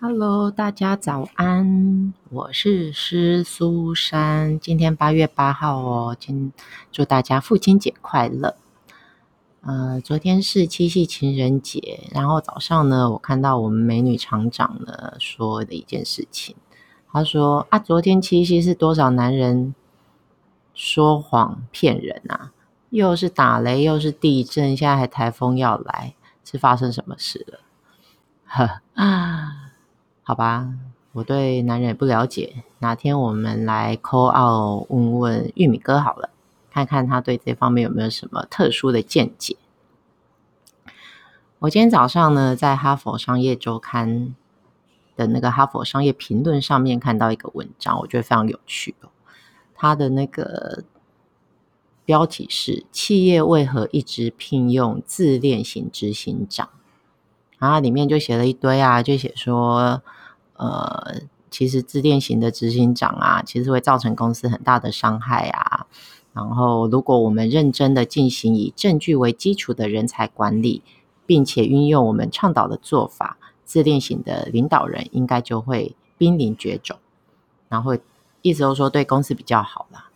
Hello，大家早安，我是施苏珊。今天八月八号哦，今祝大家父亲节快乐。呃，昨天是七夕情人节，然后早上呢，我看到我们美女厂长呢说的一件事情，她说啊，昨天七夕是多少男人说谎骗人啊？又是打雷，又是地震，现在还台风要来，是发生什么事了？呵啊。好吧，我对男人也不了解。哪天我们来 call out 问问玉米哥好了，看看他对这方面有没有什么特殊的见解。我今天早上呢，在哈佛商业周刊的那个哈佛商业评论上面看到一个文章，我觉得非常有趣哦。他的那个标题是“企业为何一直聘用自恋型执行长”，然后里面就写了一堆啊，就写说。呃，其实自恋型的执行长啊，其实会造成公司很大的伤害啊。然后，如果我们认真的进行以证据为基础的人才管理，并且运用我们倡导的做法，自恋型的领导人应该就会濒临绝种。然后，意思都说对公司比较好啦。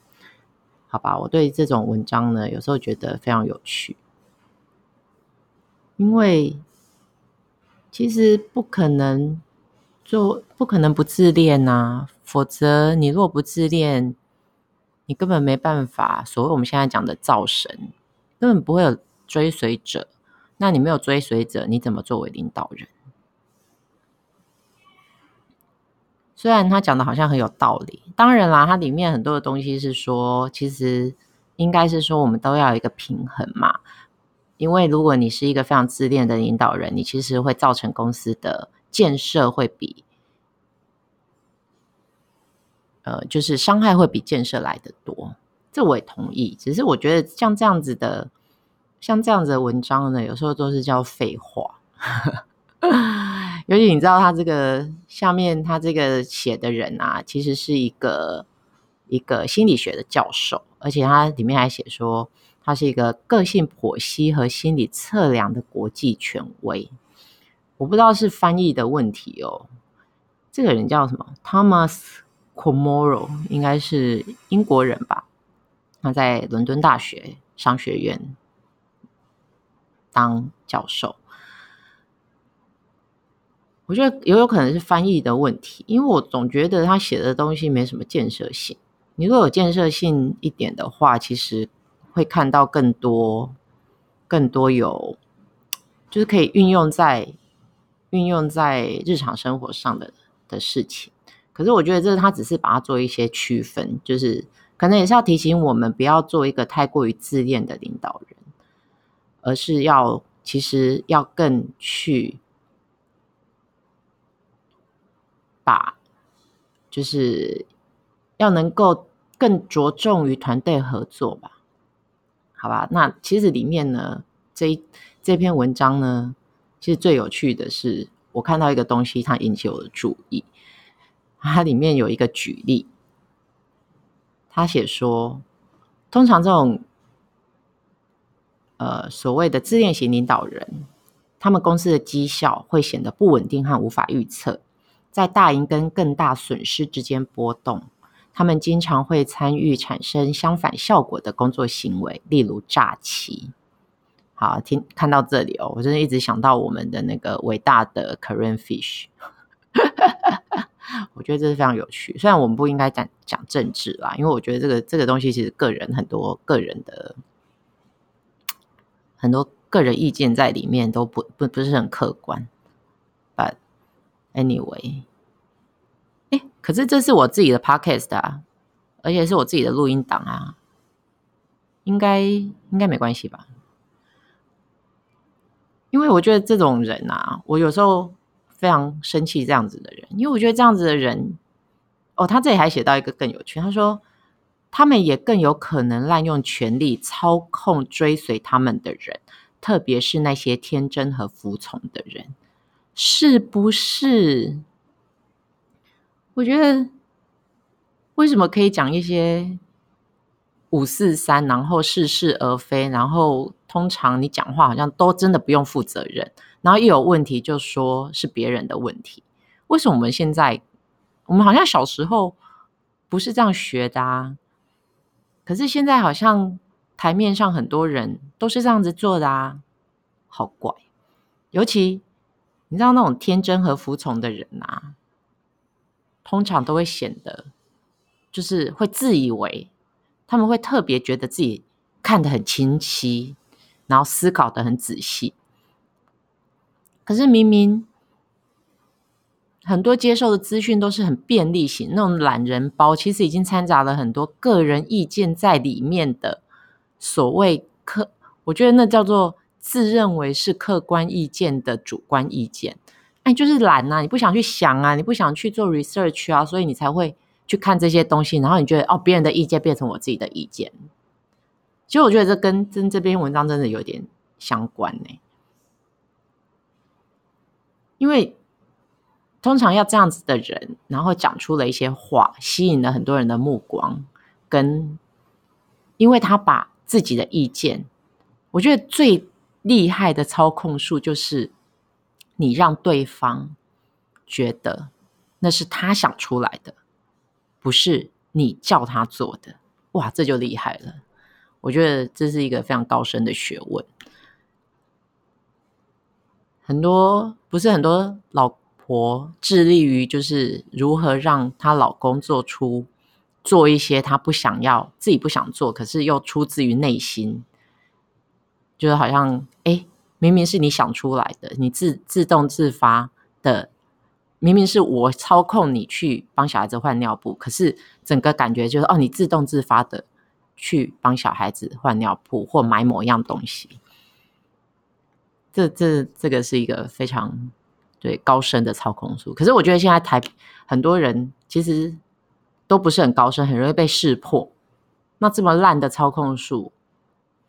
好吧，我对这种文章呢，有时候觉得非常有趣，因为其实不可能。就不可能不自恋呐，否则你若不自恋，你根本没办法。所谓我们现在讲的造神，根本不会有追随者。那你没有追随者，你怎么作为领导人？虽然他讲的好像很有道理，当然啦，它里面很多的东西是说，其实应该是说我们都要有一个平衡嘛。因为如果你是一个非常自恋的领导人，你其实会造成公司的。建设会比，呃，就是伤害会比建设来得多，这我也同意。只是我觉得像这样子的，像这样子的文章呢，有时候都是叫废话。尤其你知道他这个下面他这个写的人啊，其实是一个一个心理学的教授，而且他里面还写说他是一个个性剖析和心理测量的国际权威。我不知道是翻译的问题哦。这个人叫什么？Thomas Comoro，应该是英国人吧？他在伦敦大学商学院当教授。我觉得也有可能是翻译的问题，因为我总觉得他写的东西没什么建设性。你如果有建设性一点的话，其实会看到更多、更多有，就是可以运用在。运用在日常生活上的的事情，可是我觉得这是他只是把它做一些区分，就是可能也是要提醒我们不要做一个太过于自恋的领导人，而是要其实要更去把，就是要能够更着重于团队合作吧，好吧？那其实里面呢，这这篇文章呢。其实最有趣的是，我看到一个东西，它引起我的注意。它里面有一个举例，他写说，通常这种呃所谓的自恋型领导人，他们公司的绩效会显得不稳定和无法预测，在大赢跟更大损失之间波动。他们经常会参与产生相反效果的工作行为，例如诈欺。好，听看到这里哦，我真的一直想到我们的那个伟大的 Karen Fish，我觉得这是非常有趣。虽然我们不应该讲讲政治啦，因为我觉得这个这个东西其实个人很多个人的很多个人意见在里面都不不不是很客观。But anyway，哎，可是这是我自己的 podcast 啊，而且是我自己的录音档啊，应该应该没关系吧？因为我觉得这种人啊，我有时候非常生气这样子的人，因为我觉得这样子的人，哦，他这里还写到一个更有趣，他说他们也更有可能滥用权力操控追随他们的人，特别是那些天真和服从的人，是不是？我觉得为什么可以讲一些五四三，然后似是而非，然后。通常你讲话好像都真的不用负责任，然后一有问题就说是别人的问题。为什么我们现在，我们好像小时候不是这样学的啊？可是现在好像台面上很多人都是这样子做的啊，好怪。尤其你知道那种天真和服从的人啊，通常都会显得就是会自以为，他们会特别觉得自己看得很清晰，然后思考得很仔细。可是明明很多接受的资讯都是很便利型，那种懒人包其实已经掺杂了很多个人意见在里面的所谓客，我觉得那叫做自认为是客观意见的主观意见。哎，就是懒呐、啊，你不想去想啊，你不想去做 research 啊，所以你才会去看这些东西，然后你觉得哦，别人的意见变成我自己的意见。其实我觉得这跟跟这篇文章真的有点相关呢。因为通常要这样子的人，然后讲出了一些话，吸引了很多人的目光，跟因为他把自己的意见，我觉得最厉害的操控术就是你让对方觉得那是他想出来的，不是你叫他做的，哇，这就厉害了。我觉得这是一个非常高深的学问。很多不是很多老婆致力于就是如何让她老公做出做一些她不想要、自己不想做，可是又出自于内心，就是好像哎，明明是你想出来的，你自自动自发的，明明是我操控你去帮小孩子换尿布，可是整个感觉就是哦，你自动自发的去帮小孩子换尿布或买某样东西。这这这个是一个非常对高深的操控术，可是我觉得现在台很多人其实都不是很高深，很容易被识破。那这么烂的操控术，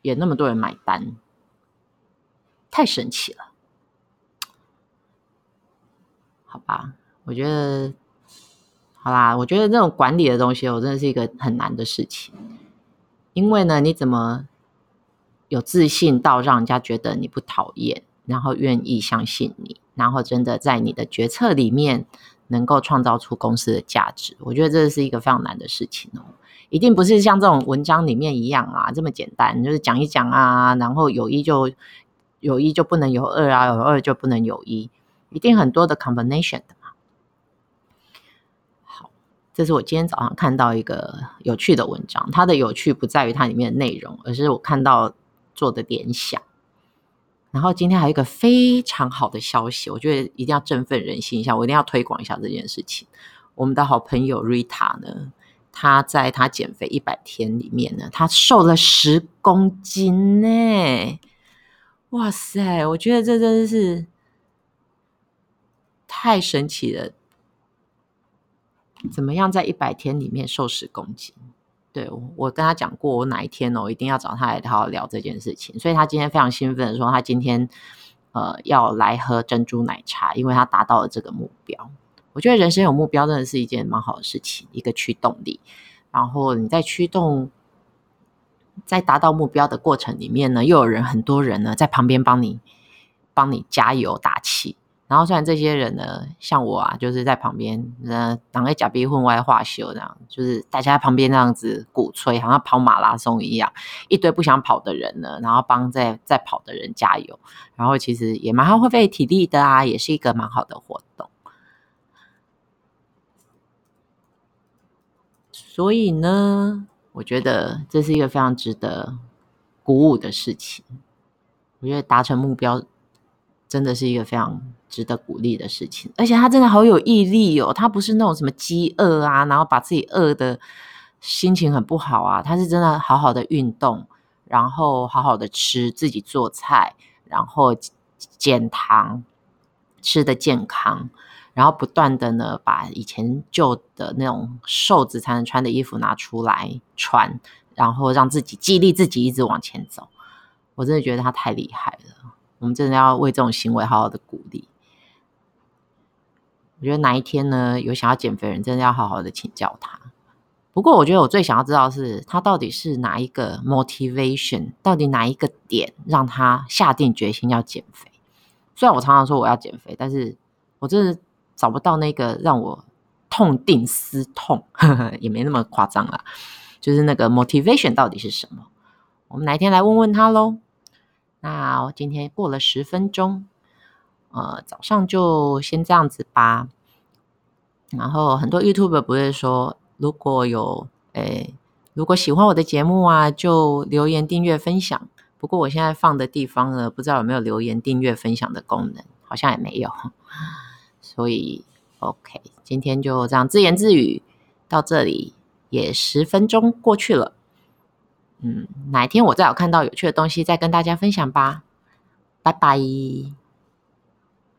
也那么多人买单，太神奇了。好吧，我觉得好啦，我觉得这种管理的东西，我真的是一个很难的事情，因为呢，你怎么？有自信到让人家觉得你不讨厌，然后愿意相信你，然后真的在你的决策里面能够创造出公司的价值。我觉得这是一个非常难的事情哦，一定不是像这种文章里面一样啊，这么简单，就是讲一讲啊，然后有一就有一就不能有二啊，有二就不能有一，一定很多的 combination 的嘛。好，这是我今天早上看到一个有趣的文章，它的有趣不在于它里面的内容，而是我看到。做的联想，然后今天还有一个非常好的消息，我觉得一定要振奋人心一下，我一定要推广一下这件事情。我们的好朋友 Rita 呢，她在她减肥一百天里面呢，她瘦了十公斤呢！哇塞，我觉得这真的是太神奇了！怎么样在一百天里面瘦十公斤？对，我跟他讲过，我哪一天哦，我一定要找他来好好聊这件事情。所以他今天非常兴奋的说，他今天呃要来喝珍珠奶茶，因为他达到了这个目标。我觉得人生有目标真的是一件蛮好的事情，一个驱动力。然后你在驱动，在达到目标的过程里面呢，又有人很多人呢在旁边帮你帮你加油打气。然后虽然这些人呢，像我啊，就是在旁边，呃，挡在假逼混外话秀这样，就是大家在旁边那样子鼓吹，好像跑马拉松一样，一堆不想跑的人呢，然后帮在在跑的人加油，然后其实也蛮好，会费体力的啊，也是一个蛮好的活动。所以呢，我觉得这是一个非常值得鼓舞的事情。我觉得达成目标。真的是一个非常值得鼓励的事情，而且他真的好有毅力哦！他不是那种什么饥饿啊，然后把自己饿的心情很不好啊，他是真的好好的运动，然后好好的吃，自己做菜，然后减糖，吃的健康，然后不断的呢把以前旧的那种瘦子才能穿的衣服拿出来穿，然后让自己激励自己一直往前走。我真的觉得他太厉害了。我们真的要为这种行为好好的鼓励。我觉得哪一天呢，有想要减肥人，真的要好好的请教他。不过，我觉得我最想要知道是，他到底是哪一个 motivation，到底哪一个点让他下定决心要减肥？虽然我常常说我要减肥，但是我真的找不到那个让我痛定思痛，呵 呵也没那么夸张啦。就是那个 motivation 到底是什么？我们哪一天来问问他喽。那我今天过了十分钟，呃，早上就先这样子吧。然后很多 YouTube 不是说，如果有诶，如果喜欢我的节目啊，就留言、订阅、分享。不过我现在放的地方呢，不知道有没有留言、订阅、分享的功能，好像也没有。所以 OK，今天就这样自言自语到这里，也十分钟过去了。嗯，哪一天我再有看到有趣的东西，再跟大家分享吧。拜拜。